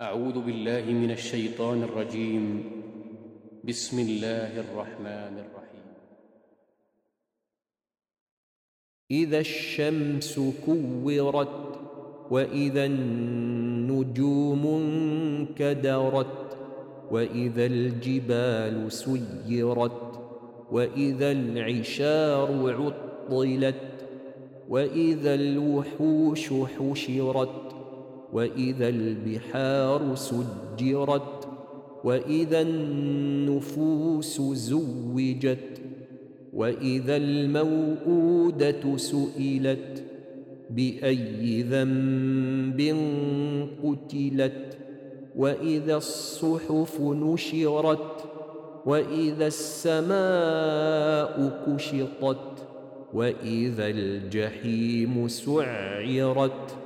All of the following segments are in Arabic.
أعوذ بالله من الشيطان الرجيم. بسم الله الرحمن الرحيم. إذا الشمس كورت وإذا النجوم انكدرت وإذا الجبال سيرت وإذا العشار عطلت وإذا الوحوش حشرت وإذا البحار سجرت وإذا النفوس زوجت وإذا الموءودة سئلت بأي ذنب قتلت وإذا الصحف نشرت وإذا السماء كشطت وإذا الجحيم سعرت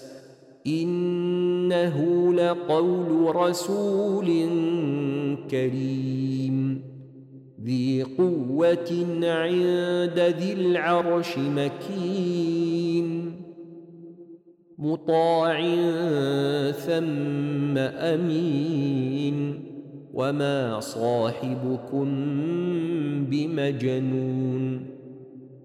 إنه لقول رسول كريم. ذي قوة عند ذي العرش مكين. مطاع ثم أمين. وما صاحبكم بمجنون.